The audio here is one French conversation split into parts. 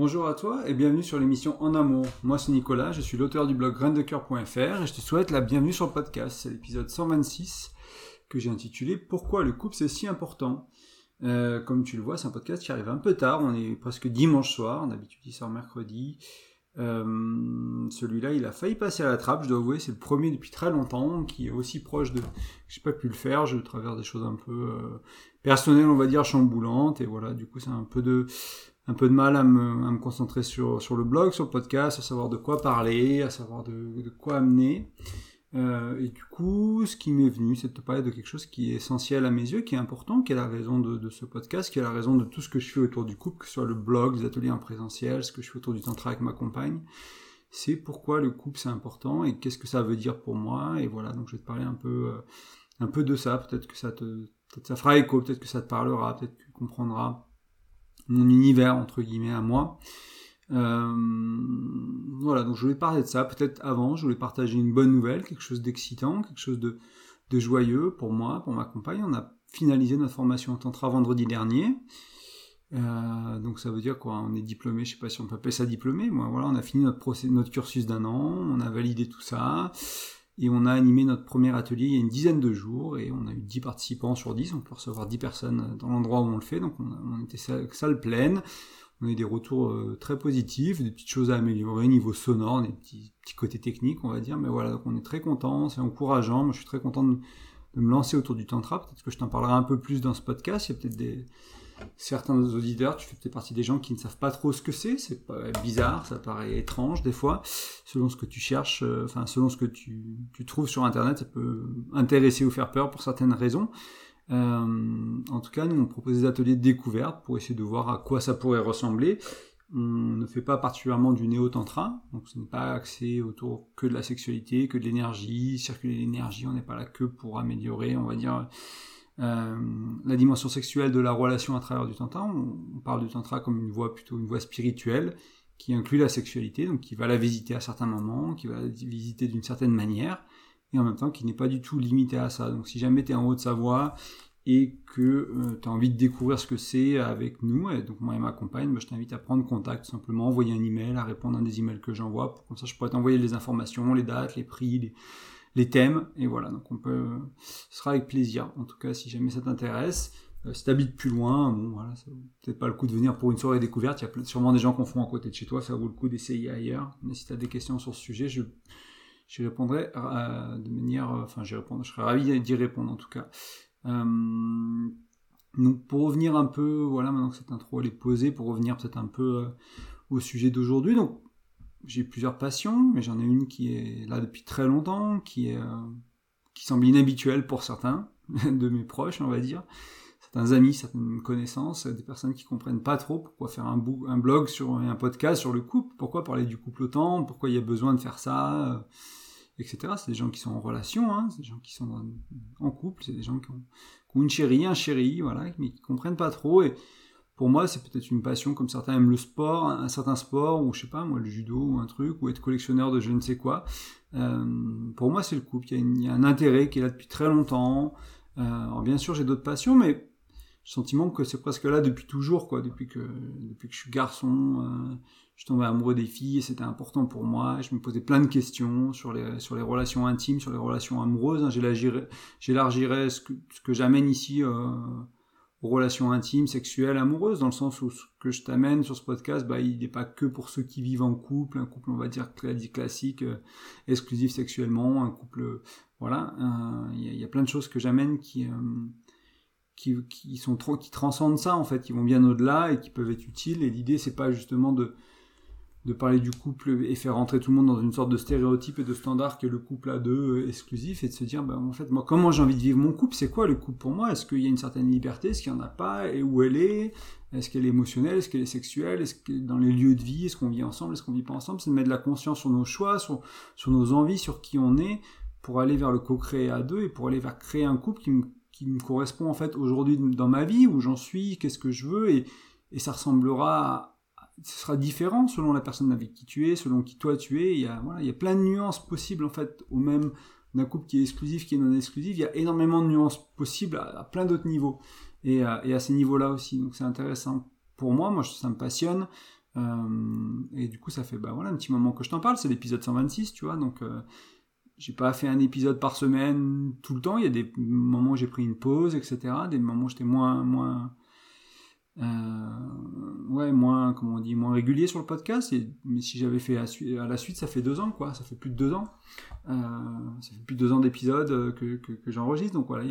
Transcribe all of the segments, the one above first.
Bonjour à toi et bienvenue sur l'émission En Amour. Moi c'est Nicolas, je suis l'auteur du blog graindecoeur.fr et je te souhaite la bienvenue sur le podcast. C'est l'épisode 126 que j'ai intitulé Pourquoi le couple c'est si important? Euh, Comme tu le vois, c'est un podcast qui arrive un peu tard, on est presque dimanche soir, d'habitude il sort mercredi. Euh, celui-là, il a failli passer à la trappe, je dois avouer, c'est le premier depuis très longtemps, qui est aussi proche de... J'ai pas pu le faire, je traverse des choses un peu euh, personnelles, on va dire, chamboulantes, et voilà, du coup c'est un peu de un peu de mal à me, concentrer sur, sur le blog, sur le podcast, à savoir de quoi parler, à savoir de, quoi amener. Euh, et du coup, ce qui m'est venu, c'est de te parler de quelque chose qui est essentiel à mes yeux, qui est important, qui est la raison de, ce podcast, qui est la raison de tout ce que je fais autour du couple, que ce soit le blog, les ateliers en présentiel, ce que je fais autour du tantra avec ma compagne. C'est pourquoi le couple c'est important et qu'est-ce que ça veut dire pour moi. Et voilà, donc je vais te parler un peu, euh, un peu de ça. Peut-être que ça te, ça fera écho, peut-être que ça te parlera, peut-être que tu comprendras mon univers entre guillemets à moi. Euh, voilà, donc je voulais parler de ça. Peut-être avant, je voulais partager une bonne nouvelle, quelque chose d'excitant, quelque chose de, joyeux pour moi, pour ma compagne. On a finalisé notre formation en tantra vendredi dernier. Euh, donc ça veut dire quoi? On est diplômé, je sais pas si on peut appeler ça diplômé. Moi, voilà, on a fini notre, procès, notre cursus d'un an, on a validé tout ça. Et on a animé notre premier atelier il y a une dizaine de jours et on a eu 10 participants sur 10. On peut recevoir 10 personnes dans l'endroit où on le fait. Donc on, était salle pleine. On a eu des retours euh, très positifs, des petites choses à améliorer niveau sonore, des petits, petits côtés techniques, on va dire. Mais voilà, donc on est très content, c'est encourageant. Moi, je suis très content de, de me lancer autour du tantra. Peut-être que je t'en parlerai un peu plus dans ce podcast. Il y a peut-être des, certains auditeurs, tu fais peut-être partie des gens qui ne savent pas trop ce que c'est, c'est bizarre, ça paraît étrange des fois, selon ce que tu cherches, euh, enfin selon ce que tu, trouves sur internet, ça peut intéresser ou faire peur pour certaines raisons. Euh, en tout cas, nous on propose des ateliers de découverte pour essayer de voir à quoi ça pourrait ressembler. On ne fait pas particulièrement du néo-tantra, donc ce n'est pas axé autour que de la sexualité, que de l'énergie, circuler l'énergie, on n'est pas là que pour améliorer, on va dire, euh, la dimension sexuelle de la relation à travers du tantra. On, parle du tantra comme une voie plutôt une voie spirituelle qui inclut la sexualité, donc qui va la visiter à certains moments, qui va la visiter d'une certaine manière, et en même temps qui n'est pas du tout limité à ça. Donc si jamais tu es en haut de sa voie et que euh, tu as envie de découvrir ce que c'est avec nous, et donc moi et ma compagne, bah, je t'invite à prendre contact, simplement envoyer un email, à répondre à des emails que j'envoie, pour comme ça je pourrais t'envoyer les informations, les dates, les prix, les, les thèmes. Et voilà, donc on peut, ce sera avec plaisir. En tout cas, si jamais ça t'intéresse, euh, si t'habites plus loin, bon voilà, ça peut-être pas le coup de venir pour une soirée découverte. Il y a sûrement des gens qu'on font à côté de chez toi, ça vaut le coup d'essayer ailleurs. Mais si tu as des questions sur ce sujet, je répondrai euh, de manière, euh, enfin j'y répondrai, je serais ravi d'y répondre en tout cas. Euh, donc pour revenir un peu, voilà, maintenant que cette intro est posée, pour revenir peut-être un peu au sujet d'aujourd'hui. Donc j'ai plusieurs passions, mais j'en ai une qui est là depuis très longtemps, qui est euh, qui semble inhabituelle pour certains de mes proches, on va dire, certains amis, certaines connaissances, des personnes qui comprennent pas trop pourquoi faire un, un blog sur un podcast sur le couple, pourquoi parler du couple autant, pourquoi il y a besoin de faire ça, euh, etc. C'est des gens qui sont en relation, hein, c'est des gens qui sont en couple, c'est des gens qui ont, qui ont, une chérie, un chéri, voilà, mais qui comprennent pas trop et pour moi, c'est peut-être une passion comme certains aiment le sport, un, certain sport, ou je sais pas, moi, le judo ou un truc, ou être collectionneur de je ne sais quoi. Euh, pour moi, c'est le couple. Il y, a un intérêt qui est là depuis très longtemps. Euh, alors bien sûr, j'ai d'autres passions, mais le sentiment que c'est presque là depuis toujours, quoi. Depuis que, depuis que je suis garçon, euh, je tombais amoureux des filles et c'était important pour moi. Je me posais plein de questions sur les, sur les relations intimes, sur les relations amoureuses. Hein. J'élargirais ce que, ce que j'amène ici euh, relations intimes, sexuelles, amoureuses, dans le sens où ce que je t'amène sur ce podcast, bah, il n'est pas que pour ceux qui vivent en couple, un couple, on va dire, classique, euh, exclusif sexuellement, un couple, voilà, il y, y, a plein de choses que j'amène qui, euh, qui, qui, sont trop, qui transcendent ça, en fait, qui vont bien au-delà et qui peuvent être utiles, et l'idée, c'est pas justement de, de parler du couple et faire rentrer tout le monde dans une sorte de stéréotype et de standard que le couple a deux euh, exclusif et de se dire bah, en fait moi comment j'ai envie de vivre mon couple? C'est quoi le couple pour moi? Est-ce qu'il y a une certaine liberté? Est-ce qu'il n'y en a pas? Et où elle est? Est-ce qu'elle est émotionnelle? Est-ce qu'elle est sexuelle? Est-ce que dans les lieux de vie? Est-ce qu'on vit ensemble? Est-ce qu'on vit pas ensemble? C'est de mettre de la conscience sur nos choix sur, sur nos envies sur qui on est pour aller vers le co-créer à deux et pour aller vers créer un couple qui me, qui me correspond en fait aujourd'hui dans ma vie où j'en suis qu'est-ce que je veux et, et ça ressemblera à ce sera différent selon la personne avec qui tu es, selon qui toi tu es. Il y a, voilà, il y a plein de nuances possibles en fait, au même d'un couple qui est exclusif, qui est non exclusif. Il y a énormément de nuances possibles à, plein d'autres niveaux et, à, et à ces niveaux-là aussi. Donc c'est intéressant pour moi. Moi, ça me passionne. et du coup, ça fait bah, voilà, un petit moment que je t'en parle. C'est l'épisode 126, tu vois. Donc, j'ai pas fait un épisode par semaine tout le temps. Il y a des moments où j'ai pris une pause, etc. Des moments où j'étais moins, moins, euh, ouais, moins, comment on dit, moins régulier sur le podcast. Mais si j'avais fait à, la suite, ça fait deux ans, quoi. Ça fait plus de deux ans. Euh, ça fait plus de deux ans d'épisodes euh, que, j'enregistre. Donc voilà,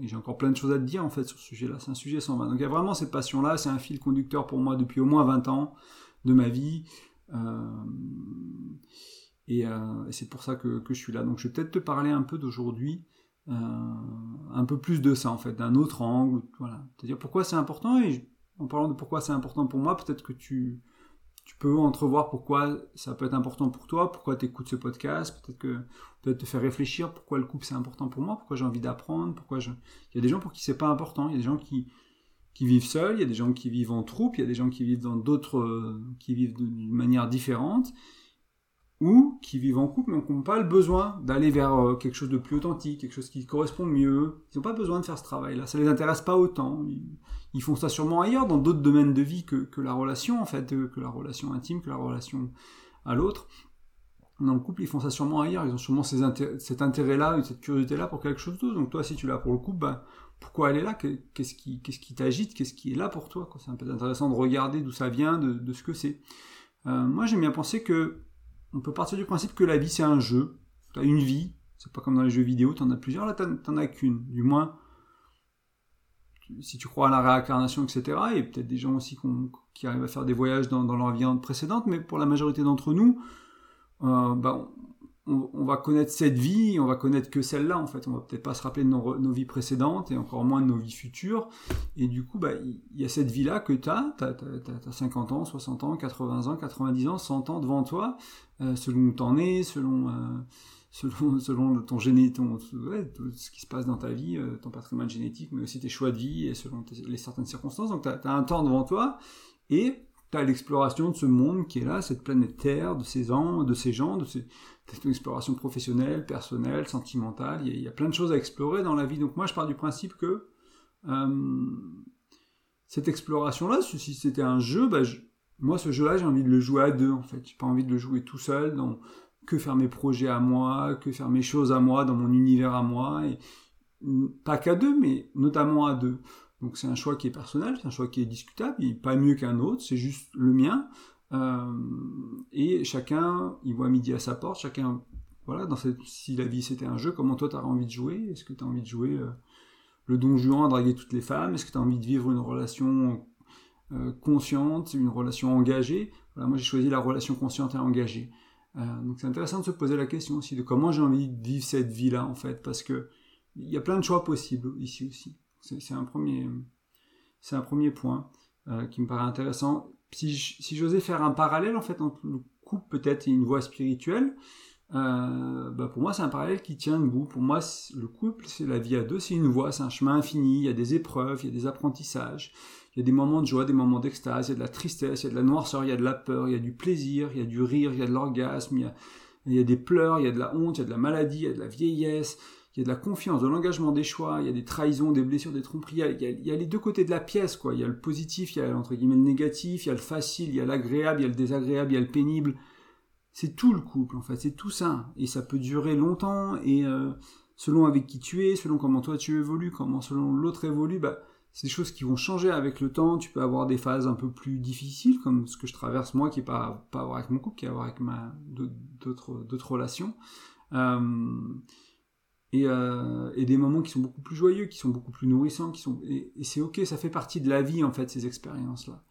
j'ai encore plein de choses à te dire en fait sur ce sujet-là. C'est un sujet sans 120. Donc il y a vraiment cette passion-là. C'est un fil conducteur pour moi depuis au moins 20 ans de ma vie. Euh, et, euh, c'est pour ça que, je suis là. Donc je vais peut-être te parler un peu d'aujourd'hui, euh, un peu plus de ça en fait, d'un autre angle. Voilà. C'est-à-dire pourquoi c'est important. Et en parlant de pourquoi c'est important pour moi, peut-être que tu, peux entrevoir pourquoi ça peut être important pour toi, pourquoi tu écoutes ce podcast, peut-être que peut-être te faire réfléchir pourquoi le couple c'est important pour moi, pourquoi j'ai envie d'apprendre, pourquoi je... Il y a des gens pour qui c'est pas important, il y a des gens qui, vivent seuls, il y a des gens qui vivent en troupe, il y a des gens qui vivent dans d'autres, qui vivent d'une manière différente, ou qui vivent en couple mais qui n'ont pas le besoin d'aller vers euh, quelque chose de plus authentique, quelque chose qui correspond mieux. Ils n'ont pas besoin de faire ce travail-là, ça les intéresse pas autant. Font ça sûrement ailleurs, dans d'autres domaines de vie que, que, la relation, en fait, que la relation intime, que la relation à l'autre. Dans le couple, ils font ça sûrement ailleurs, ils ont sûrement ces cet intérêt-là, cette curiosité-là pour quelque chose d'autre. Donc toi, si tu l'as pour le couple, ben, pourquoi elle est là? Qu'est-ce qui, t'agite? Qu'est-ce qui est là pour toi? C'est un peu intéressant de regarder d'où ça vient, de, de ce que c'est. Euh, moi, j'aime bien penser que on peut partir du principe que la vie c'est un jeu. Tu as une vie, c'est pas comme dans les jeux vidéo, tu en as plusieurs, là tu n'en as qu'une. Du moins, si tu crois à la réincarnation, etc. Et peut-être des gens aussi qui arrivent à faire des voyages dans, leur vie précédente, mais pour la majorité d'entre nous, euh, bah, on, va connaître cette vie, on va connaître que celle-là en fait. On va peut-être pas se rappeler de nos, vies précédentes et encore moins de nos vies futures. Et du coup, bah, il y, a cette vie-là que tu as, tu as, 50 ans, 60 ans, 80 ans, 90 ans, 100 ans devant toi, euh, selon où tu en es, selon, euh, selon, selon ton génétique, ouais, tout ce qui se passe dans ta vie, euh, ton patrimoine génétique, mais aussi tes choix de vie et selon les certaines circonstances. Donc tu as, un temps devant toi et tu as l'exploration de ce monde qui est là, cette planète Terre, de ces ans, de ces gens, de ces exploration professionnelle, personnelle, sentimentale. Il y, a, plein de choses à explorer dans la vie. Donc moi, je pars du principe que euh, cette exploration-là, si c'était un jeu, bah, moi, ce jeu-là, j'ai envie de le jouer à deux, en fait. J'ai pas envie de le jouer tout seul, que faire mes projets à moi, que faire mes choses à moi, dans mon univers à moi, et pas qu'à deux, mais notamment à deux. Donc c'est un choix qui est personnel, c'est un choix qui est discutable, il pas mieux qu'un autre, c'est juste le mien. Euh, et chacun, il voit midi à sa porte, chacun, voilà, dans cette, si la vie c'était un jeu, comment toi tu as envie de jouer? Est-ce que tu as envie de jouer euh, le don Juan à draguer toutes les femmes? Est-ce que tu as envie de vivre une relation euh, consciente, une relation engagée? Voilà, Moi j'ai choisi la relation consciente et engagée. Donc c'est intéressant de se poser la question aussi de comment j'ai envie de vivre cette vie-là en fait, parce que il y a plein de choix possibles ici aussi. C'est un premier, un premier point qui me paraît intéressant si j'osais faire un parallèle en fait entre le couple peut-être et une voie spirituelle, euh, bah pour moi c'est un parallèle qui tient debout. Pour moi le couple c'est la vie à deux, c'est une voie, c'est un chemin infini, il y a des épreuves, il y a des apprentissages, il y a des moments de joie, des moments d'extase, il y a de la tristesse, il y a de la noirceur, il y a de la peur, il y a du plaisir, il y a du rire, il y a de l'orgasme, il y a, il y a des pleurs, il y a de la honte, il y a de la maladie, il y a de la vieillesse, il y a de la confiance, de l'engagement des choix, il y a des trahisons, des blessures, des tromperies, il y, a, les deux côtés de la pièce, quoi. Il y a le positif, il y a entre guillemets le négatif, il y a le facile, il y a l'agréable, il y a le désagréable, il y a le pénible. C'est tout le couple, en fait, c'est tout ça. Et ça peut durer longtemps, et euh, selon avec qui tu es, selon comment toi tu évolues, comment selon l'autre évolue, bah, c'est des choses qui vont changer avec le temps. Tu peux avoir des phases un peu plus difficiles, comme ce que je traverse moi, qui n'est pas, pas à voir avec mon couple, qui est à voir avec ma, d'autres relations. Euh, euh, et, des moments qui sont beaucoup plus joyeux, qui sont beaucoup plus nourrissants, qui sont et, c'est ok, ça fait partie de la vie en fait ces expériences-là.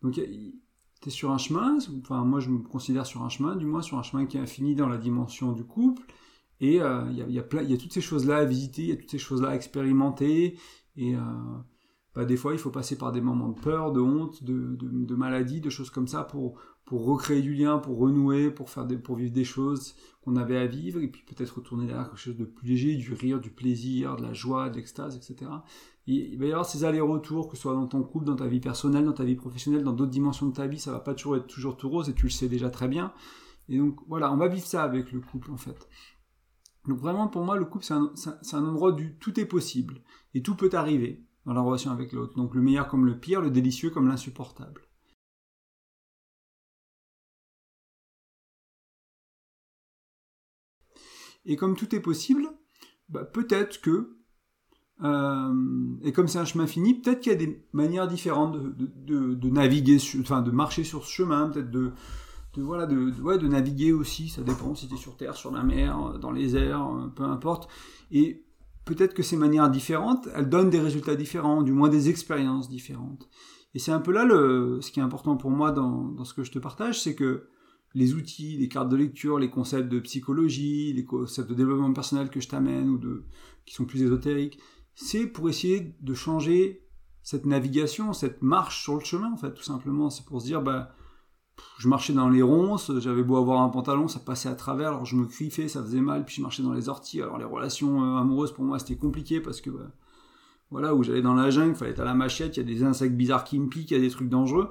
Donc tu es sur un chemin, enfin moi je me considère sur un chemin, du moins sur un chemin qui est infini dans la dimension du couple, et euh, il y, a, y, a, a, toutes ces choses-là à visiter, il y a toutes ces choses-là à expérimenter, et bah, des fois il faut passer par des moments de peur, de honte, de, de, de maladie, de choses comme ça pour, pour recréer du lien, pour renouer, pour faire des, pour vivre des choses qu'on avait à vivre, et puis peut-être retourner derrière quelque chose de plus léger, du rire, du plaisir, de la joie, de l'extase, etc. il va y avoir ces allers-retours, que ce soit dans ton couple, dans ta vie personnelle, dans ta vie professionnelle, dans d'autres dimensions de ta vie, ça va pas toujours être toujours tout rose, et tu le sais déjà très bien. Et donc voilà, on va vivre ça avec le couple en fait. Donc vraiment pour moi le couple c'est un, un endroit où tout est possible, et tout peut arriver dans la relation avec l'autre. Donc le meilleur comme le pire, le délicieux comme l'insupportable. Et comme tout est possible, bah, peut-être que, euh, et comme c'est un chemin fini, peut-être qu'il y a des manières différentes de, de, naviguer, enfin de marcher sur ce chemin, peut-être de, voilà, de, ouais, de naviguer aussi, ça dépend si tu es sur terre, sur la mer, dans les airs, euh, peu importe. Et peut-être que ces manières différentes, elles donnent des résultats différents, du moins des expériences différentes. Et c'est un peu là le, ce qui est important pour moi dans, ce que je te partage, c'est que les outils, les cartes de lecture, les concepts de psychologie, les concepts de développement personnel que je t'amène ou de, qui sont plus ésotériques, c'est pour essayer de changer cette navigation, cette marche sur le chemin, en fait, tout simplement. C'est pour se dire, bah, je marchais dans les ronces, j'avais beau avoir un pantalon, ça passait à travers, alors je me griffais, ça faisait mal, puis je marchais dans les orties. Alors les relations euh, amoureuses pour moi c'était compliqué parce que bah, voilà, où j'allais dans la jungle, il fallait être à la machette, il y a des insectes bizarres qui me piquent, il y a des trucs dangereux.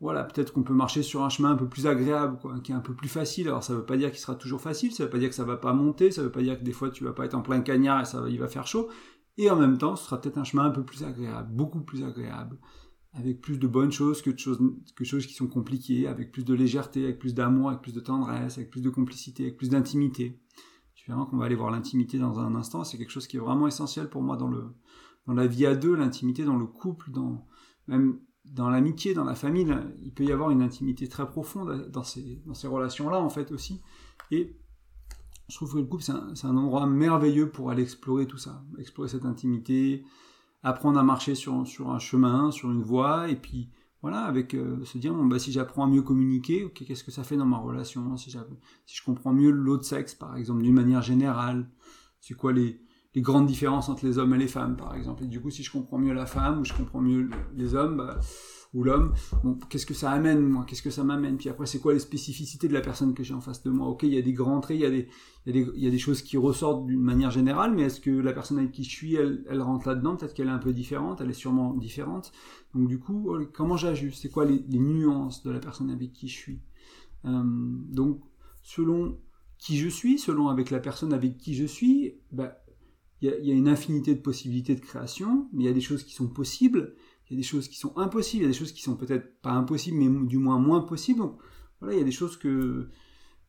Voilà, peut-être qu'on peut marcher sur un chemin un peu plus agréable, qui est un peu plus facile. Alors ça veut pas dire qu'il sera toujours facile, ça veut pas dire que ça va pas monter, ça veut pas dire que des fois tu vas pas être en plein cagnard et ça il va faire chaud. Et en même temps, ce sera peut-être un chemin un peu plus agréable, beaucoup plus agréable avec plus de bonnes choses que de choses, qui sont compliquées, avec plus de légèreté, avec plus d'amour, avec plus de tendresse, avec plus de complicité, avec plus d'intimité. Tu verras qu'on va aller voir l'intimité dans un instant, c'est quelque chose qui est vraiment essentiel pour moi dans, le, dans la vie à deux, l'intimité dans le couple, dans, même dans l'amitié, dans la famille, il peut y avoir une intimité très profonde dans ces, dans ces relations-là en fait aussi. Et je trouve que le couple, c'est un endroit merveilleux pour aller explorer tout ça, explorer cette intimité, apprendre à marcher sur, sur un chemin, sur une voie, et puis voilà, avec euh, se dire bon, bah, si j'apprends à mieux communiquer, qu'est-ce que ça fait dans ma relation si, si je comprends mieux l'autre sexe, par exemple, d'une manière générale, c'est quoi les, les, grandes différences entre les hommes et les femmes, par exemple? Et du coup, si je comprends mieux la femme ou je comprends mieux les hommes, bah, ou l'homme, qu'est-ce que ça amène, moi, qu'est-ce que ça m'amène, puis après, c'est quoi les spécificités de la personne que j'ai en face de moi? Ok, il y a des grands traits, il y a des, y y a des choses qui ressortent d'une manière générale, mais est-ce que la personne avec qui je suis, elle, elle rentre là-dedans? Peut-être qu'elle est un peu différente, elle est sûrement différente. Donc du coup, euh, comment j'ajuste? C'est quoi les, nuances de la personne avec qui je suis? Euh, Donc, selon qui je suis, selon avec la personne avec qui je suis, bah, il y a une infinité de possibilités de création, mais il y a des choses qui sont possibles, il y a des choses qui sont impossibles, il y a des choses qui sont peut-être pas impossibles, mais du moins moins possibles. Donc voilà, il y a des choses que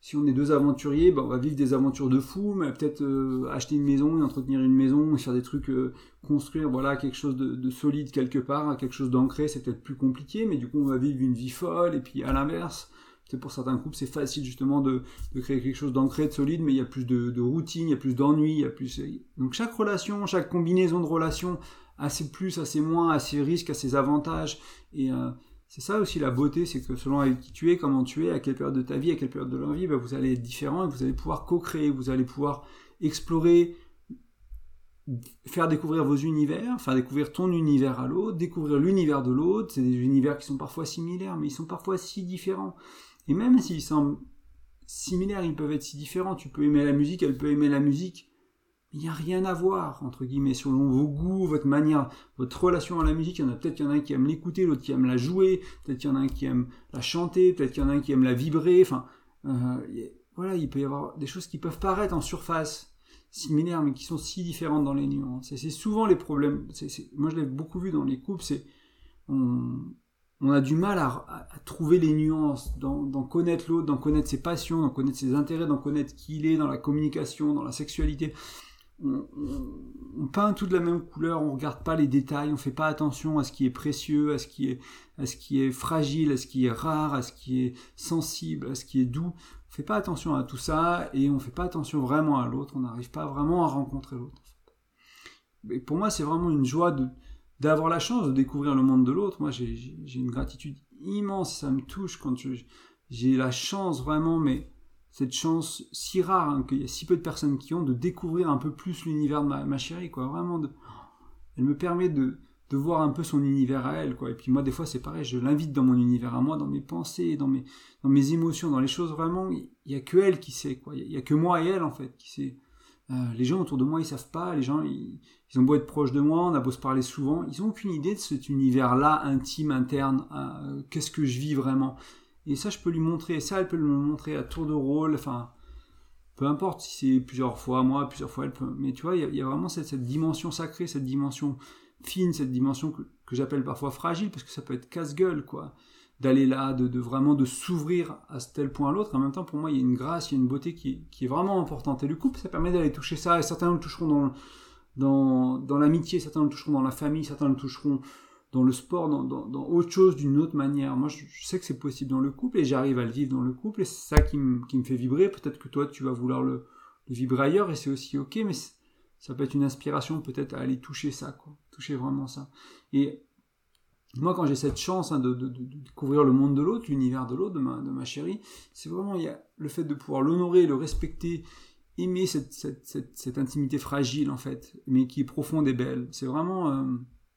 si on est deux aventuriers, ben, on va vivre des aventures de fou, mais peut-être euh, acheter une maison, et entretenir une maison, faire des trucs, euh, construire voilà quelque chose de, solide quelque part, quelque chose d'ancré, c'est peut-être plus compliqué, mais du coup on va vivre une vie folle, et puis à l'inverse, c'est pour certains couples c'est facile justement de, créer quelque chose d'ancré, de solide, mais il y a plus de, de routine, il y a plus d'ennui, il y a plus... Donc chaque relation, chaque combinaison de relations assez plus, assez moins, assez risques, à ses avantages. Et euh, c'est ça aussi la beauté, c'est que selon qui tu es, comment tu es, à quelle période de ta vie, à quelle période de leur vie, bah, vous allez être différents et vous allez pouvoir co-créer, vous allez pouvoir explorer, faire découvrir vos univers, faire découvrir ton univers à l'autre, découvrir l'univers de l'autre. C'est des univers qui sont parfois similaires, mais ils sont parfois si différents. Et même s'ils sont similaires, ils peuvent être si différents. Tu peux aimer la musique, elle peut aimer la musique il n'y a rien à voir, entre guillemets, selon vos goûts, votre manière, votre relation à la musique. Il y en a peut-être y en a un qui aime l'écouter, l'autre qui aime la jouer, peut-être qu'il y en a un qui aime la chanter, peut-être qu'il y en a un qui aime la vibrer. Enfin, euh, voilà, il peut y avoir des choses qui peuvent paraître en surface similaires, mais qui sont si différentes dans les nuances. C'est souvent les problèmes. moi, je l'ai beaucoup vu dans les couples, c'est on, a du mal à, trouver les nuances, d'en connaître l'autre, d'en connaître ses passions, d'en connaître ses intérêts, d'en connaître qui il est dans la communication, dans la sexualité on, peint tout de la même couleur, on regarde pas les détails, on fait pas attention à ce qui est précieux, à ce qui est, fragile, à ce qui est rare, à ce qui est sensible, à ce qui est doux. On fait pas attention à tout ça et on fait pas attention vraiment à l'autre. On n'arrive pas vraiment à rencontrer l'autre. Et pour moi, c'est vraiment une joie d'avoir la chance de découvrir le monde de l'autre. Moi, j'ai une gratitude immense, ça me touche quand j'ai la chance vraiment, mais cette chance si rare hein, qu'il y a si peu de personnes qui ont de découvrir un peu plus l'univers de ma, chérie quoi. Vraiment de... elle me permet de, voir un peu son univers à elle quoi. Et puis moi des fois c'est pareil je l'invite dans mon univers à moi dans mes pensées dans mes dans émotions dans les choses. Vraiment il y, a que elle qui sait quoi. Il y, a que moi et elle en fait qui sait. Euh, les gens autour de moi ils savent pas les gens ils, ont beau être proches de moi on a beau se parler souvent ils ont aucune idée de cet univers là intime interne euh, qu'est-ce que je vis vraiment et ça, je peux lui montrer, ça, elle peut me montrer à tour de rôle, enfin, peu importe si c'est plusieurs fois moi, plusieurs fois elle peut. Mais tu vois, il y, a vraiment cette, dimension sacrée, cette dimension fine, cette dimension que, j'appelle parfois fragile, parce que ça peut être casse-gueule, quoi. d'aller là, de, vraiment de s'ouvrir à tel point à l'autre. En même temps, pour moi, il y a une grâce, il y a une beauté qui, est vraiment importante. Et le couple, ça permet d'aller toucher ça. Et certains le toucheront dans, dans l'amitié, certains le toucheront dans la famille, certains le toucheront dans le sport, dans, dans, autre chose, d'une autre manière. Moi, je, sais que c'est possible dans le couple et j'arrive à le vivre dans le couple et c'est ça qui, me fait vibrer. Peut-être que toi, tu vas vouloir le, vibrer ailleurs et c'est aussi ok, mais ça peut être une inspiration peut-être à aller toucher ça, quoi. Toucher vraiment ça. Et moi, quand j'ai cette chance hein, de, découvrir le monde de l'autre, l'univers de l'autre, de ma, de ma chérie, c'est vraiment y a le fait de pouvoir l'honorer, le respecter, aimer cette, cette, cette, intimité fragile en fait, mais qui est profonde et belle. C'est vraiment, euh,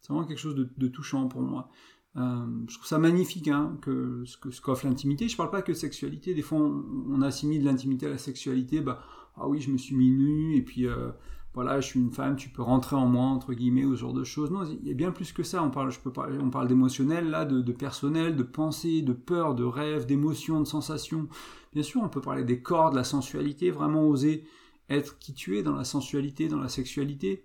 c'est vraiment quelque chose de, touchant pour moi. Euh, je trouve ça magnifique hein, que ce qu'offre l'intimité. Je parle pas que de sexualité. Des fois, on, assimile l'intimité à la sexualité. Bah, ah oui, je me suis mis nu et puis euh, voilà, je suis une femme, tu peux rentrer en moi, entre guillemets, ou ce genre de choses. Non, il y a bien plus que ça. On parle, je peux parler, on parle d'émotionnel, là, de, personnel, de pensée, de peur, de rêve, d'émotion, de sensation. Bien sûr, on peut parler des corps, de la sensualité, vraiment oser être qui tu es dans la sensualité, dans la sexualité.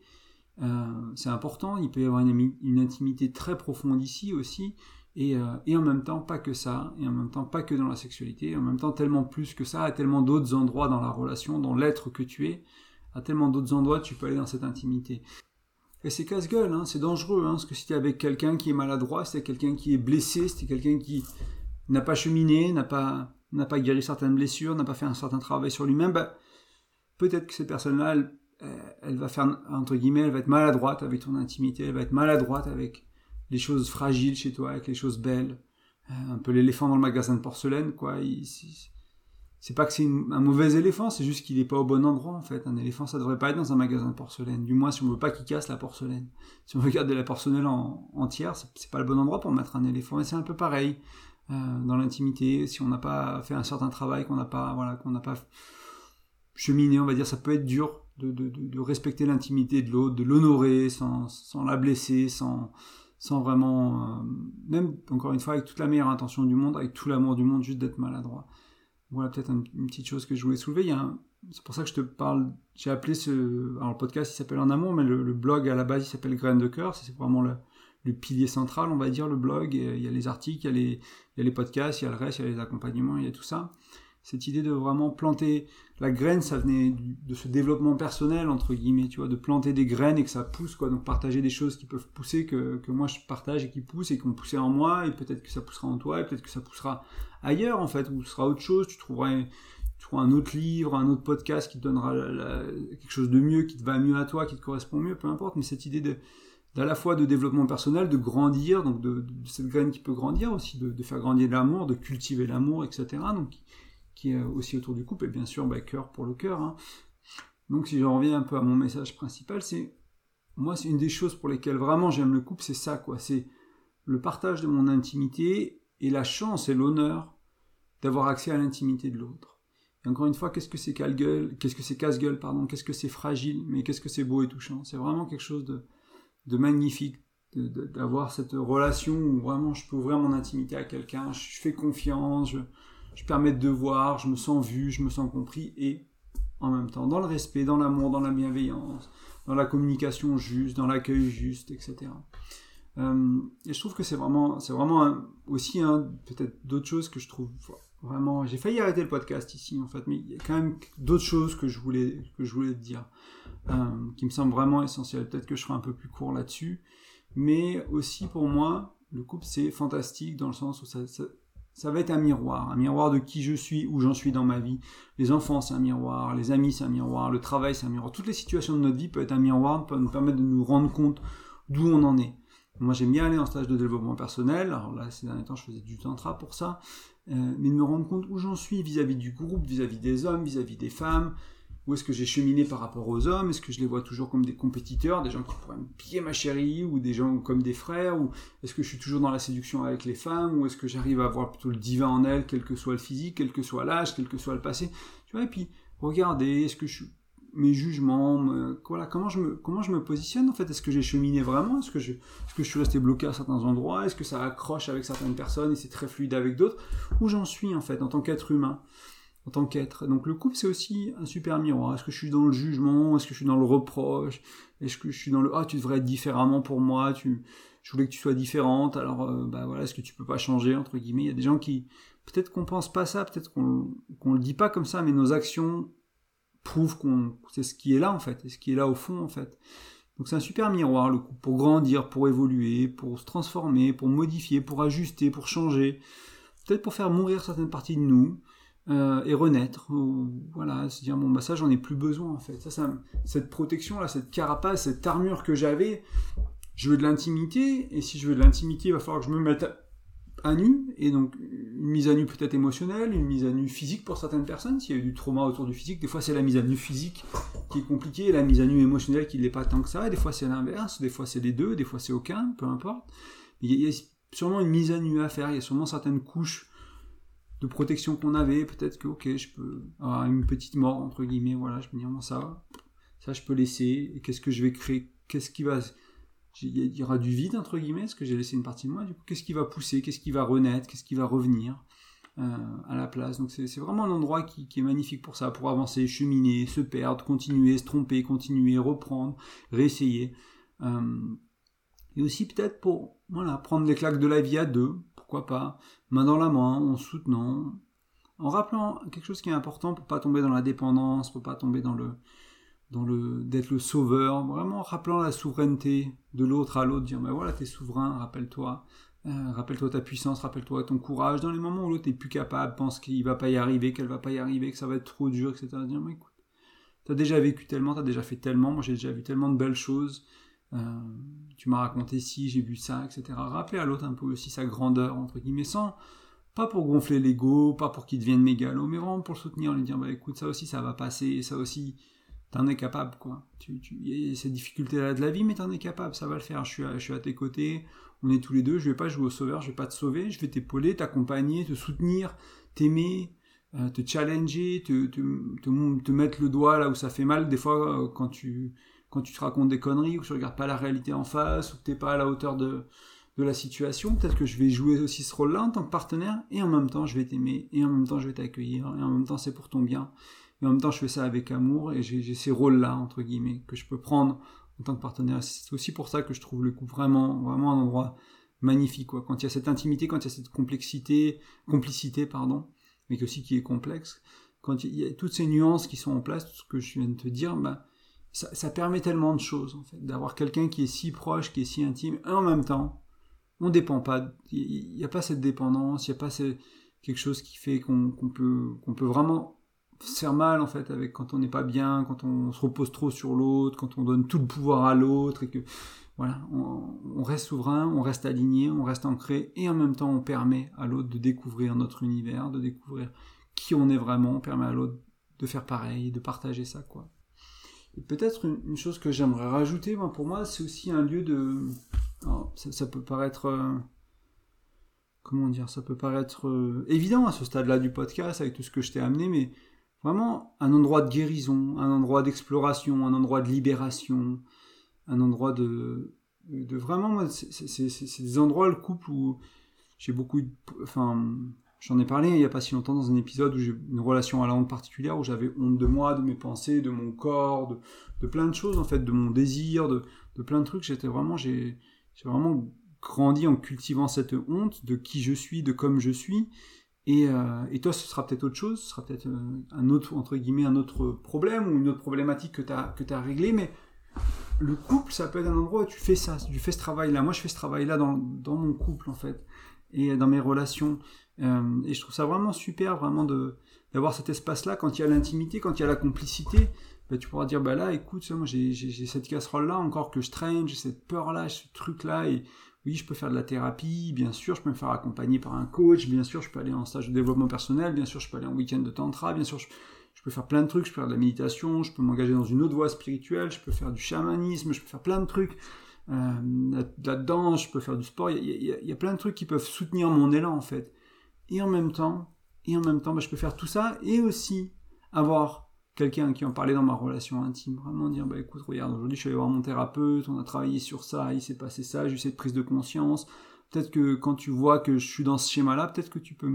Euh, c'est important, il peut y avoir une, intimité très profonde ici aussi, et, euh, et, en même temps pas que ça, et en même temps pas que dans la sexualité, en même temps tellement plus que ça, à tellement d'autres endroits dans la relation, dans l'être que tu es, à tellement d'autres endroits tu peux aller dans cette intimité. Et c'est casse-gueule, hein, c'est dangereux, hein, parce que si tu es avec quelqu'un qui est maladroit, si quelqu'un qui est blessé, si quelqu'un qui n'a pas cheminé, n'a pas, n'a pas guéri certaines blessures, n'a pas fait un certain travail sur lui-même, bah, peut-être que cette personne-là, elle, va faire, entre guillemets, elle va être maladroite avec ton intimité, elle va être maladroite avec les choses fragiles chez toi, avec les choses belles. Euh, un peu l'éléphant dans le magasin de porcelaine, quoi. C'est pas que c'est un mauvais éléphant, c'est juste qu'il n'est pas au bon endroit en fait. Un éléphant, ça devrait pas être dans un magasin de porcelaine. Du moins, si on veut pas qu'il casse la porcelaine. Si on veut garder la porcelaine en, entière, c'est pas le bon endroit pour mettre un éléphant. Et c'est un peu pareil euh, dans l'intimité. Si on n'a pas fait un certain travail, qu'on n'a pas, voilà, qu'on n'a pas cheminé, on va dire, ça peut être dur de, respecter l'intimité de l'autre, de l'honorer sans, sans la blesser, sans sans vraiment, euh, même encore une fois avec toute la meilleure intention du monde, avec tout l'amour du monde, juste d'être maladroit. Voilà peut-être une, petite chose que je voulais soulever. C'est pour ça que je te parle. J'ai appelé ce. Alors le podcast il s'appelle En Amour, mais le, blog à la base il s'appelle Graines de cœur. C'est vraiment le, pilier central, on va dire, le blog. il y a les articles, il y a les, il y a les podcasts, il y a le reste, il y a les accompagnements, il y a tout ça cette idée de vraiment planter la graine, ça venait de ce développement personnel, entre guillemets, tu vois, de planter des graines et que ça pousse, quoi. Donc partager des choses qui peuvent pousser, que, que moi je partage et qui poussent et qui ont poussé en moi, et peut-être que ça poussera en toi, et peut-être que ça poussera ailleurs, en fait, ou ce sera autre chose, tu trouveras, un autre livre, un autre podcast qui te donnera quelque chose de mieux, qui te va mieux à toi, qui te correspond mieux, peu importe, mais cette idée d'à la fois de développement personnel, de grandir, donc de, cette graine qui peut grandir aussi, de, de faire grandir l'amour, de cultiver l'amour, etc. Donc qui est aussi autour du couple, et bien sûr, bah, cœur pour le cœur. Hein. Donc si je reviens un peu à mon message principal, c'est moi c'est une des choses pour lesquelles vraiment j'aime le couple, c'est ça quoi, c'est le partage de mon intimité et la chance et l'honneur d'avoir accès à l'intimité de l'autre. Et encore une fois, qu'est-ce que c'est casse-gueule, qu'est-ce que c'est casse-gueule, pardon, qu'est-ce que c'est fragile, mais qu'est-ce que c'est beau et touchant. C'est vraiment quelque chose de, de magnifique d'avoir cette relation où vraiment je peux ouvrir mon intimité à quelqu'un, je fais confiance, je, je permets de voir, je me sens vu, je me sens compris, et en même temps, dans le respect, dans l'amour, dans la bienveillance, dans la communication juste, dans l'accueil juste, etc. Euh, et je trouve que c'est vraiment, c'est vraiment aussi peut-être d'autres choses que je trouve vraiment. J'ai failli arrêter le podcast ici en fait, mais il y a quand même d'autres choses que je voulais que je voulais te dire, euh, qui me semblent vraiment essentielles. Peut-être que je serai un peu plus court là-dessus, mais aussi pour moi, le couple c'est fantastique dans le sens où ça, ça va être un miroir, un miroir de qui je suis, où j'en suis dans ma vie. Les enfants, c'est un miroir, les amis, c'est un miroir, le travail, c'est un miroir. Toutes les situations de notre vie peuvent être un miroir, peuvent nous permettre de nous rendre compte d'où on en est. Moi, j'aime bien aller en stage de développement personnel. Alors là, ces derniers temps, je faisais du tantra pour ça. Euh, mais de me rendre compte où j'en suis vis-à-vis du groupe, vis-à-vis des hommes, vis-à-vis des femmes, où est-ce que j'ai cheminé par rapport aux hommes? Est-ce que je les vois toujours comme des compétiteurs, des gens qui pourraient me piller ma chérie, ou des gens comme des frères Ou est-ce que je suis toujours dans la séduction avec les femmes Ou est-ce que j'arrive à voir plutôt le divin en elles, quel que soit le physique, quel que soit l'âge, quel que soit le passé? Tu vois, et puis regardez, est-ce que je mes jugements, voilà, comment je me comment je me positionne en fait? Est-ce que j'ai cheminé vraiment? Est-ce que je est-ce que je suis resté bloqué à certains endroits? Est-ce que ça accroche avec certaines personnes et c'est très fluide avec d'autres? Où j'en suis en fait en tant qu'être humain? En tant qu'être. Donc le couple, c'est aussi un super miroir. Est-ce que je suis dans le jugement? Est-ce que je suis dans le reproche? Est-ce que je suis dans le ah tu devrais être différemment pour moi je voulais que tu sois différente, alors euh, bah voilà, est-ce que tu peux pas changer entre guillemets? Il y a des gens qui peut-être qu'on pense pas ça, peut-être qu'on qu'on le dit pas comme ça, mais nos actions prouvent qu'on c'est ce qui est là en fait, c'est ce qui est là au fond en fait. Donc c'est un super miroir le coup pour grandir, pour évoluer, pour se transformer, pour modifier, pour ajuster, pour changer, peut-être pour faire mourir certaines parties de nous. Euh, et renaître. voilà, se dire bon bah ça j'en ai plus besoin en fait. Ça, ça, cette protection là, cette carapace, cette armure que j'avais, je veux de l'intimité et si je veux de l'intimité, il va falloir que je me mette à, nu et donc une mise à nu peut-être émotionnelle, une mise à nu physique pour certaines personnes. S'il y a eu du trauma autour du physique, des fois c'est la mise à nu physique qui est compliquée, la mise à nu émotionnelle qui n'est pas tant que ça. Et des fois c'est l'inverse, des fois c'est les deux, des fois c'est aucun, peu importe. il y a sûrement une mise à nu à faire. Il y a sûrement certaines couches de protection qu'on avait, peut-être que ok, je peux avoir une petite mort entre guillemets, voilà, je me dis bon ça, ça je peux laisser. Et qu'est-ce que je vais créer? Qu'est-ce qui va il y aura du vide entre guillemets, parce que j'ai laissé une partie de moi. Du coup, qu'est-ce qui va pousser? Qu'est-ce qui va renaître? Qu'est-ce qui va revenir euh, à la place? Donc c'est vraiment un endroit qui, est magnifique pour ça, pour avancer, cheminer, se perdre, continuer, se tromper, continuer, reprendre, réessayer. Euh, et aussi peut-être pour voilà prendre les claques de la vie à deux, pourquoi pas, main dans la main, en soutenant, en rappelant quelque chose qui est important pour pas tomber dans la dépendance, pour pas tomber dans le dans le d'être le sauveur, vraiment en rappelant la souveraineté de l'autre à l'autre, dire ben voilà t'es souverain, rappelle-toi, euh, rappelle-toi ta puissance, rappelle-toi ton courage, dans les moments où l'autre est plus capable, pense qu'il va pas y arriver, qu'elle va pas y arriver, que ça va être trop dur, etc. Dire mais écoute, t'as déjà vécu tellement, t'as déjà fait tellement, moi j'ai déjà vu tellement de belles choses, tu m'as raconté ci, j'ai vu ça, etc. Rappeler à l'autre un peu aussi sa grandeur, entre guillemets, sans, pas pour gonfler l'ego, pas pour qu'il devienne mégalo, mais vraiment pour le soutenir, lui dire, bah écoute, ça aussi, ça va passer, ça aussi, t'en es capable, quoi. Tu, tu, y a ces difficultés-là de la vie, mais t'en es capable, ça va le faire, je suis, à, je suis à tes côtés, on est tous les deux, je vais pas jouer au sauveur, je vais pas te sauver, je vais t'épauler, t'accompagner, te soutenir, t'aimer, euh, te challenger, te, te, mettre le doigt là où ça fait mal, des fois, euh, quand tu quand tu te racontes des conneries ou que tu regardes pas la réalité en face ou que t'es pas à la hauteur de, de la situation, peut-être que je vais jouer aussi ce rôle-là en tant que partenaire et en même temps je vais t'aimer et en même temps je vais t'accueillir et en même temps c'est pour ton bien et en même temps je fais ça avec amour et j'ai ces rôles-là entre guillemets que je peux prendre en tant que partenaire. C'est aussi pour ça que je trouve le couple vraiment vraiment un endroit magnifique quoi. Quand il y a cette intimité, quand il y a cette complexité, complicité pardon, mais aussi qui est complexe, quand il y a toutes ces nuances qui sont en place, tout ce que je viens de te dire, bah ça, permet tellement de choses, en fait, d'avoir quelqu'un qui est si proche, qui est si intime, et en même temps, on dépend pas, il n'y a pas cette dépendance, il n'y a pas quelque chose qui fait qu'on peut, vraiment se faire mal, en fait, avec quand on n'est pas bien, quand on se repose trop sur l'autre, quand on donne tout le pouvoir à l'autre, et que, voilà, on, reste souverain, on reste aligné, on reste ancré, et en même temps, on permet à l'autre de découvrir notre univers, de découvrir qui on est vraiment, on permet à l'autre de faire pareil, de partager ça, quoi peut-être une, chose que j'aimerais rajouter, pour moi, c'est aussi un lieu de. ça, peut paraître. Euh, comment dire Ça peut paraître euh, évident à ce stade-là du podcast avec tout ce que je t'ai amené, mais vraiment un endroit de guérison, un endroit d'exploration, un endroit de libération, un endroit de. de vraiment, c'est des endroits, le couple, où j'ai beaucoup. Enfin J'en ai parlé il n'y a pas si longtemps dans un épisode où j'ai une relation à la honte particulière, où j'avais honte de moi, de mes pensées, de mon corps, de, plein de choses en fait, de mon désir, de, plein de trucs. J'étais vraiment, j'ai vraiment grandi en cultivant cette honte de qui je suis, de comme je suis. Et, euh, et toi, ce sera peut-être autre chose, ce sera peut-être euh, un autre, entre guillemets, un autre problème ou une autre problématique que tu as, que as réglé, mais le couple, ça peut être un endroit où tu fais ça, tu fais ce travail-là. Moi, je fais ce travail-là dans, dans mon couple, en fait, et dans mes relations. Euh, et je trouve ça vraiment super, vraiment de d'avoir cet espace-là quand il y a l'intimité, quand il y a la complicité. Bah, tu pourras dire bah là, écoute, moi j'ai cette casserole-là encore que je traîne, j'ai cette peur-là, ce truc-là, et oui, je peux faire de la thérapie, bien sûr, je peux me faire accompagner par un coach, bien sûr, je peux aller en stage de développement personnel, bien sûr, je peux aller en week-end de tantra, bien sûr, je, peux faire plein de trucs, je peux faire de la méditation, je peux m'engager dans une autre voie spirituelle, je peux faire du chamanisme, je peux faire plein de trucs. Euh, la, danse, je peux faire du sport, il y, a plein de trucs qui peuvent soutenir mon élan en fait et en même temps, et en même temps, bah, je peux faire tout ça et aussi avoir quelqu'un qui en parlait dans ma relation intime, vraiment dire, bah écoute, regarde, aujourd'hui je suis allé voir mon thérapeute, on a travaillé sur ça, il s'est passé ça, j'ai eu cette prise de conscience. Peut-être que quand tu vois que je suis dans ce schéma-là, peut-être que tu peux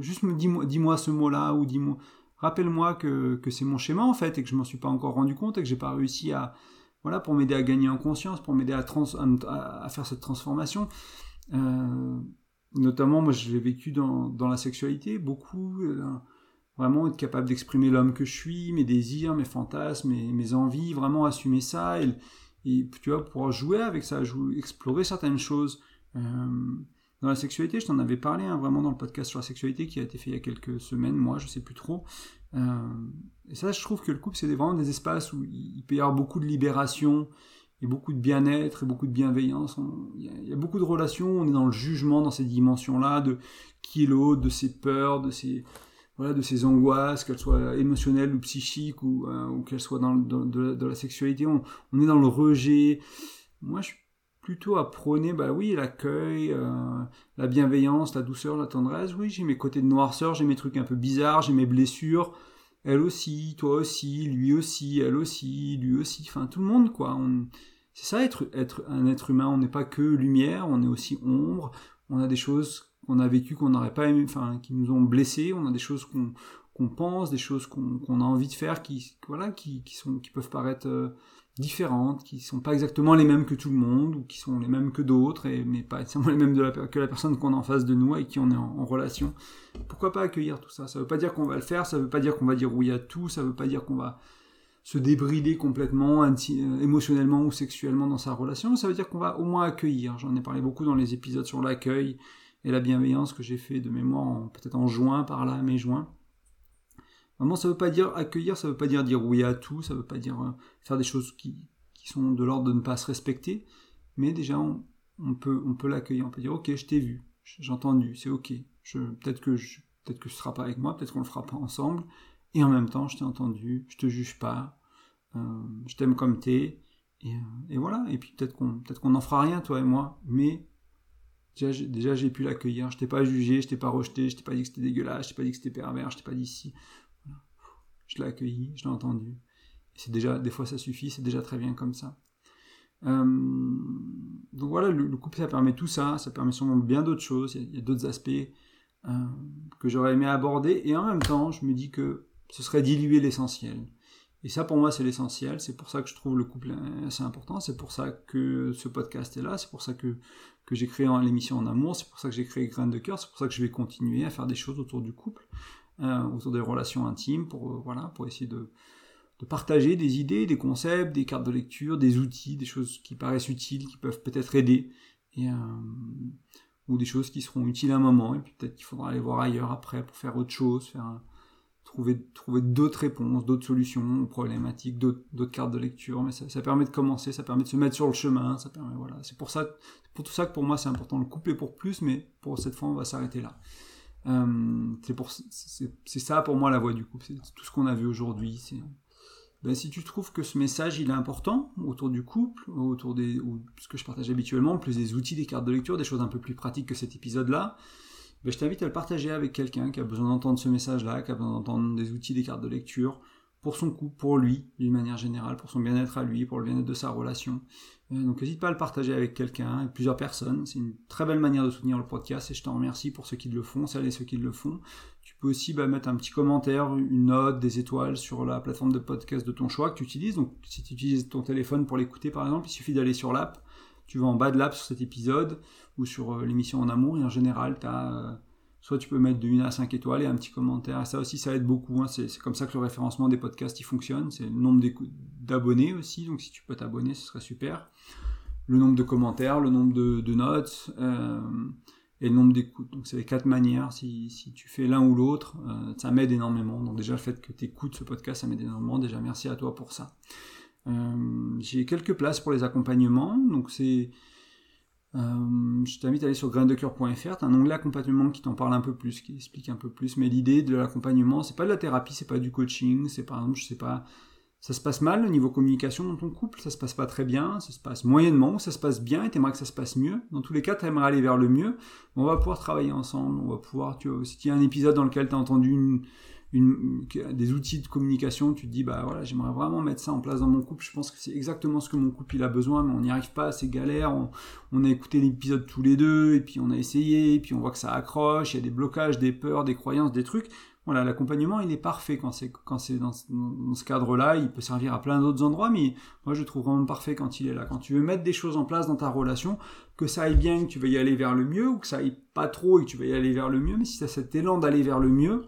juste me dis-moi dis -moi ce mot-là ou dis-moi, rappelle-moi que, que c'est mon schéma en fait et que je m'en suis pas encore rendu compte et que j'ai pas réussi à, voilà, pour m'aider à gagner en conscience, pour m'aider à, à, faire cette transformation. Euh, notamment, moi, je l'ai vécu dans, dans, la sexualité, beaucoup. Euh, vraiment être capable d'exprimer l'homme que je suis, mes désirs, mes fantasmes, mes, mes envies, vraiment assumer ça et, tu vois, pouvoir jouer avec ça, explorer certaines choses. Euh, dans la sexualité, je t'en avais parlé hein, vraiment dans le podcast sur la sexualité qui a été fait il y a quelques semaines, moi, je sais plus trop. Euh, et ça, je trouve que le couple, c'est vraiment des espaces où il peut y avoir beaucoup de libération, beaucoup de bien-être et beaucoup de bienveillance. Il y, a beaucoup de relations, on est dans le jugement dans ces dimensions-là, de qui est l'autre, de ses peurs, de ses, voilà, de ses angoisses, qu'elles soient émotionnelles ou psychiques, ou, euh, qu'elles soient dans, de, la sexualité. On, est dans le rejet. Moi, je suis plutôt à prôner, bah oui, l'accueil, euh, la bienveillance, la douceur, la tendresse. Oui, j'ai mes côtés de noirceur, j'ai mes trucs un peu bizarres, j'ai mes blessures elle aussi, toi aussi, lui aussi, elle aussi, lui aussi, enfin tout le monde quoi. C'est ça être, être un être humain, on n'est pas que lumière, on est aussi ombre, on a des choses qu'on a vécues qu'on n'aurait pas aimé, enfin qui nous ont blessés, on a des choses qu'on pense, des choses qu'on a envie de faire qui, voilà, qui, sont, qui peuvent paraître euh, différentes, qui sont pas exactement les mêmes que tout le monde, ou qui sont les mêmes que d'autres, et, mais pas exactement les mêmes que la personne qu'on a en face de nous et qui on est en, relation. Pourquoi pas accueillir tout ça? Ça veut pas dire qu'on va le faire, ça veut pas dire qu'on va dire oui à tout, ça veut pas dire qu'on va se débrider complètement euh, émotionnellement ou sexuellement dans sa relation, ça veut dire qu'on va au moins accueillir. J'en ai parlé beaucoup dans les épisodes sur l'accueil et la bienveillance que j'ai fait de mémoire peut-être en juin par là, mai-juin. Vraiment, ça veut pas dire accueillir, ça veut pas dire dire oui à tout, ça veut pas dire euh, faire des choses qui, qui sont de l'ordre de ne pas se respecter, mais déjà on, peut on peut l'accueillir, on peut dire ok, je t'ai vu, j'ai entendu, c'est ok, peut-être que je, peut-être que ce sera pas avec moi, peut-être qu'on le fera pas ensemble, et en même temps je t'ai entendu, je te juge pas, euh, je t'aime comme t'es, et, euh, et voilà, et puis peut-être qu'on peut-être n'en fera rien toi et moi, mais déjà j'ai pu l'accueillir, je t'ai pas jugé, je t'ai pas rejeté, je t'ai pas dit que c'était dégueulasse, je t'ai pas dit que c'était pervers, je t'ai pas dit si je l'ai accueilli, je l'ai entendu. C'est déjà, des fois ça suffit, c'est déjà très bien comme ça. Euh, donc voilà, le, couple ça permet tout ça, ça permet sûrement bien d'autres choses, il y a, d'autres aspects euh, que j'aurais aimé aborder, et en même temps je me dis que ce serait diluer l'essentiel. Et ça pour moi c'est l'essentiel, c'est pour ça que je trouve le couple assez important, c'est pour ça que ce podcast est là, c'est pour ça que, que j'ai créé l'émission en amour, c'est pour ça que j'ai créé Graines de cœur, c'est pour ça que je vais continuer à faire des choses autour du couple. Euh, autour des relations intimes, pour, euh, voilà, pour essayer de, partager des idées, des concepts, des cartes de lecture, des outils, des choses qui paraissent utiles, qui peuvent peut-être aider, et, euh, ou des choses qui seront utiles à un moment, et puis peut-être qu'il faudra aller voir ailleurs après pour faire autre chose, trouver, trouver d'autres réponses, d'autres solutions aux problématiques, d'autres cartes de lecture, mais ça, permet de commencer, ça permet de se mettre sur le chemin, ça permet, voilà, c'est pour ça, pour tout ça que pour moi c'est important, le couple est pour plus, mais pour cette fois on va s'arrêter là. Euh, c'est ça pour moi la voix du couple, c'est tout ce qu'on a vu aujourd'hui. Ben, si tu trouves que ce message il est important autour du couple, autour ou ce que je partage habituellement, plus des outils, des cartes de lecture, des choses un peu plus pratiques que cet épisode-là, ben, je t'invite à le partager avec quelqu'un qui a besoin d'entendre ce message-là, qui a besoin d'entendre des outils, des cartes de lecture, pour son couple, pour lui, d'une manière générale, pour son bien-être à lui, pour le bien-être de sa relation. Euh, donc n'hésite pas à le partager avec quelqu'un, avec plusieurs personnes. C'est une très belle manière de soutenir le podcast et je t'en remercie pour ceux qui le font, celles et ceux qui le font. Tu peux aussi bah, mettre un petit commentaire, une note, des étoiles sur la plateforme de podcast de ton choix que tu utilises. Donc si tu utilises ton téléphone pour l'écouter par exemple, il suffit d'aller sur l'app. Tu vas en bas de l'app sur cet épisode ou sur euh, l'émission En Amour et en général tu as... Soit tu peux mettre de 1 à 5 étoiles et un petit commentaire. Ça aussi, ça aide beaucoup. Hein. C'est comme ça que le référencement des podcasts il fonctionne. C'est le nombre d'abonnés aussi. Donc si tu peux t'abonner, ce serait super. Le nombre de commentaires, le nombre de, notes euh, et le nombre d'écoutes. Donc c'est les quatre manières. Si, si tu fais l'un ou l'autre, euh, ça m'aide énormément. Donc déjà le fait que tu écoutes ce podcast, ça m'aide énormément. Déjà merci à toi pour ça. Euh, j'ai quelques places pour les accompagnements. Donc c'est euh, je t'invite à aller sur graindecoeur.fr, tu as un onglet accompagnement qui t'en parle un peu plus, qui explique un peu plus, mais l'idée de l'accompagnement, c'est pas de la thérapie, c'est pas du coaching, c'est par exemple, je sais pas, ça se passe mal au niveau communication dans ton couple, ça se passe pas très bien, ça se passe moyennement, ou ça se passe bien et t'aimerais que ça se passe mieux. Dans tous les cas, t'aimerais aller vers le mieux. On va pouvoir travailler ensemble, on va pouvoir, tu vois, si tu as un épisode dans lequel tu as entendu une, des outils de communication, tu te dis, bah voilà, j'aimerais vraiment mettre ça en place dans mon couple, je pense que c'est exactement ce que mon couple il a besoin, mais on n'y arrive pas, c'est galère, on, a écouté l'épisode tous les deux, et puis on a essayé, et puis on voit que ça accroche, il y a des blocages, des peurs, des croyances, des trucs. Voilà, l'accompagnement, il est parfait quand c'est quand dans, ce cadre-là. Il peut servir à plein d'autres endroits, mais moi je trouve vraiment parfait quand il est là. Quand tu veux mettre des choses en place dans ta relation, que ça aille bien, que tu veux y aller vers le mieux, ou que ça aille pas trop et que tu veux y aller vers le mieux, mais si tu as cet élan d'aller vers le mieux,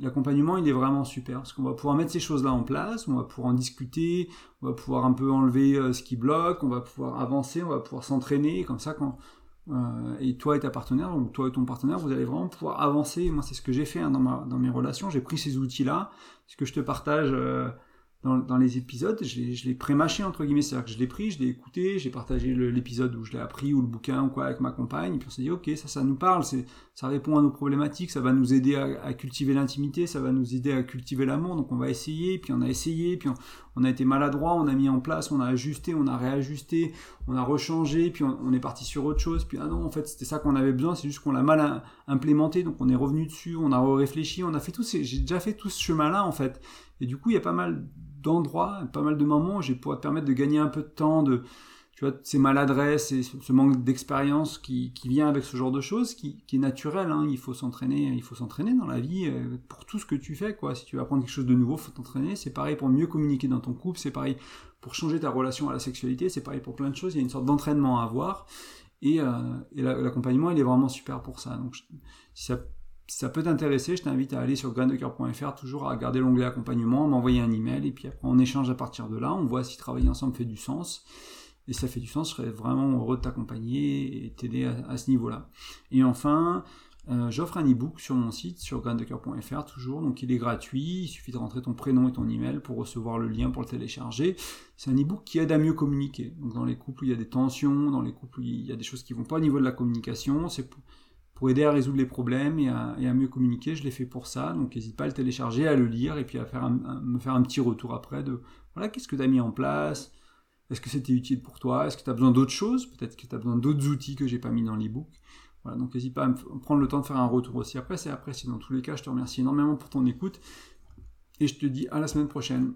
l'accompagnement il est vraiment super parce qu'on va pouvoir mettre ces choses-là en place, on va pouvoir en discuter, on va pouvoir un peu enlever euh, ce qui bloque, on va pouvoir avancer, on va pouvoir s'entraîner, comme ça quand euh, et toi et ta partenaire, ou toi et ton partenaire, vous allez vraiment pouvoir avancer. Moi, c'est ce que j'ai fait hein, dans, ma, dans mes relations. J'ai pris ces outils-là, ce que je te partage euh, dans, les épisodes, je l'ai pré-mâché entre guillemets, c'est-à-dire que je l'ai pris, je l'ai écouté, j'ai partagé l'épisode où je l'ai appris ou le bouquin ou quoi avec ma compagne, et puis on s'est dit ok ça ça nous parle, ça répond à nos problématiques, ça va nous aider à, cultiver l'intimité, ça va nous aider à cultiver l'amour, donc on va essayer, puis on a essayé, puis on, a été maladroit, on a mis en place, on a ajusté, on a réajusté, on a rechangé, puis on, est parti sur autre chose, puis ah non en fait c'était ça qu'on avait besoin, c'est juste qu'on l'a mal implémenté, donc on est revenu dessus, on a réfléchi, on a fait tout, j'ai déjà fait tout ce chemin-là en fait, et du coup il y a pas mal d'endroits, pas mal de moments où j'ai pour te permettre de gagner un peu de temps, de ces maladresses et ce manque d'expérience qui, vient avec ce genre de choses, qui, est naturel. Hein. Il faut s'entraîner, il faut s'entraîner dans la vie euh, pour tout ce que tu fais. Si tu veux apprendre quelque chose de nouveau, faut t'entraîner. C'est pareil pour mieux communiquer dans ton couple. C'est pareil pour changer ta relation à la sexualité. C'est pareil pour plein de choses. Il y a une sorte d'entraînement à avoir. Et, euh, l'accompagnement, il est vraiment super pour ça. Donc, si ça si ça peut t'intéresser, je t'invite à aller sur graindecoeur.fr, toujours à garder l'onglet accompagnement, m'envoyer un email, et puis après on échange à partir de là, on voit si travailler ensemble fait du sens. Et ça fait du sens, je serais vraiment heureux de t'accompagner et t'aider à, ce niveau-là. Et enfin, euh, j'offre un e-book sur mon site, sur graindecoeur.fr toujours, donc il est gratuit, il suffit de rentrer ton prénom et ton email pour recevoir le lien pour le télécharger. C'est un e-book qui aide à mieux communiquer. Donc dans les couples où il y a des tensions, dans les couples où il y a des choses qui vont pas au niveau de la communication, c'est pour aider à résoudre les problèmes et à, mieux communiquer. Je l'ai fait pour ça, donc n'hésite pas à le télécharger, à le lire et puis à, faire me faire un petit retour après de voilà, qu'est-ce que tu as mis en place? Est-ce que c'était utile pour toi? Est-ce que tu as besoin d'autres choses? Peut-être que tu as besoin d'autres outils que j'ai pas mis dans l'e-book. Voilà, donc n'hésite pas à prendre le temps de faire un retour aussi. Après, c'est après, Dans tous les cas, je te remercie énormément pour ton écoute et je te dis à la semaine prochaine.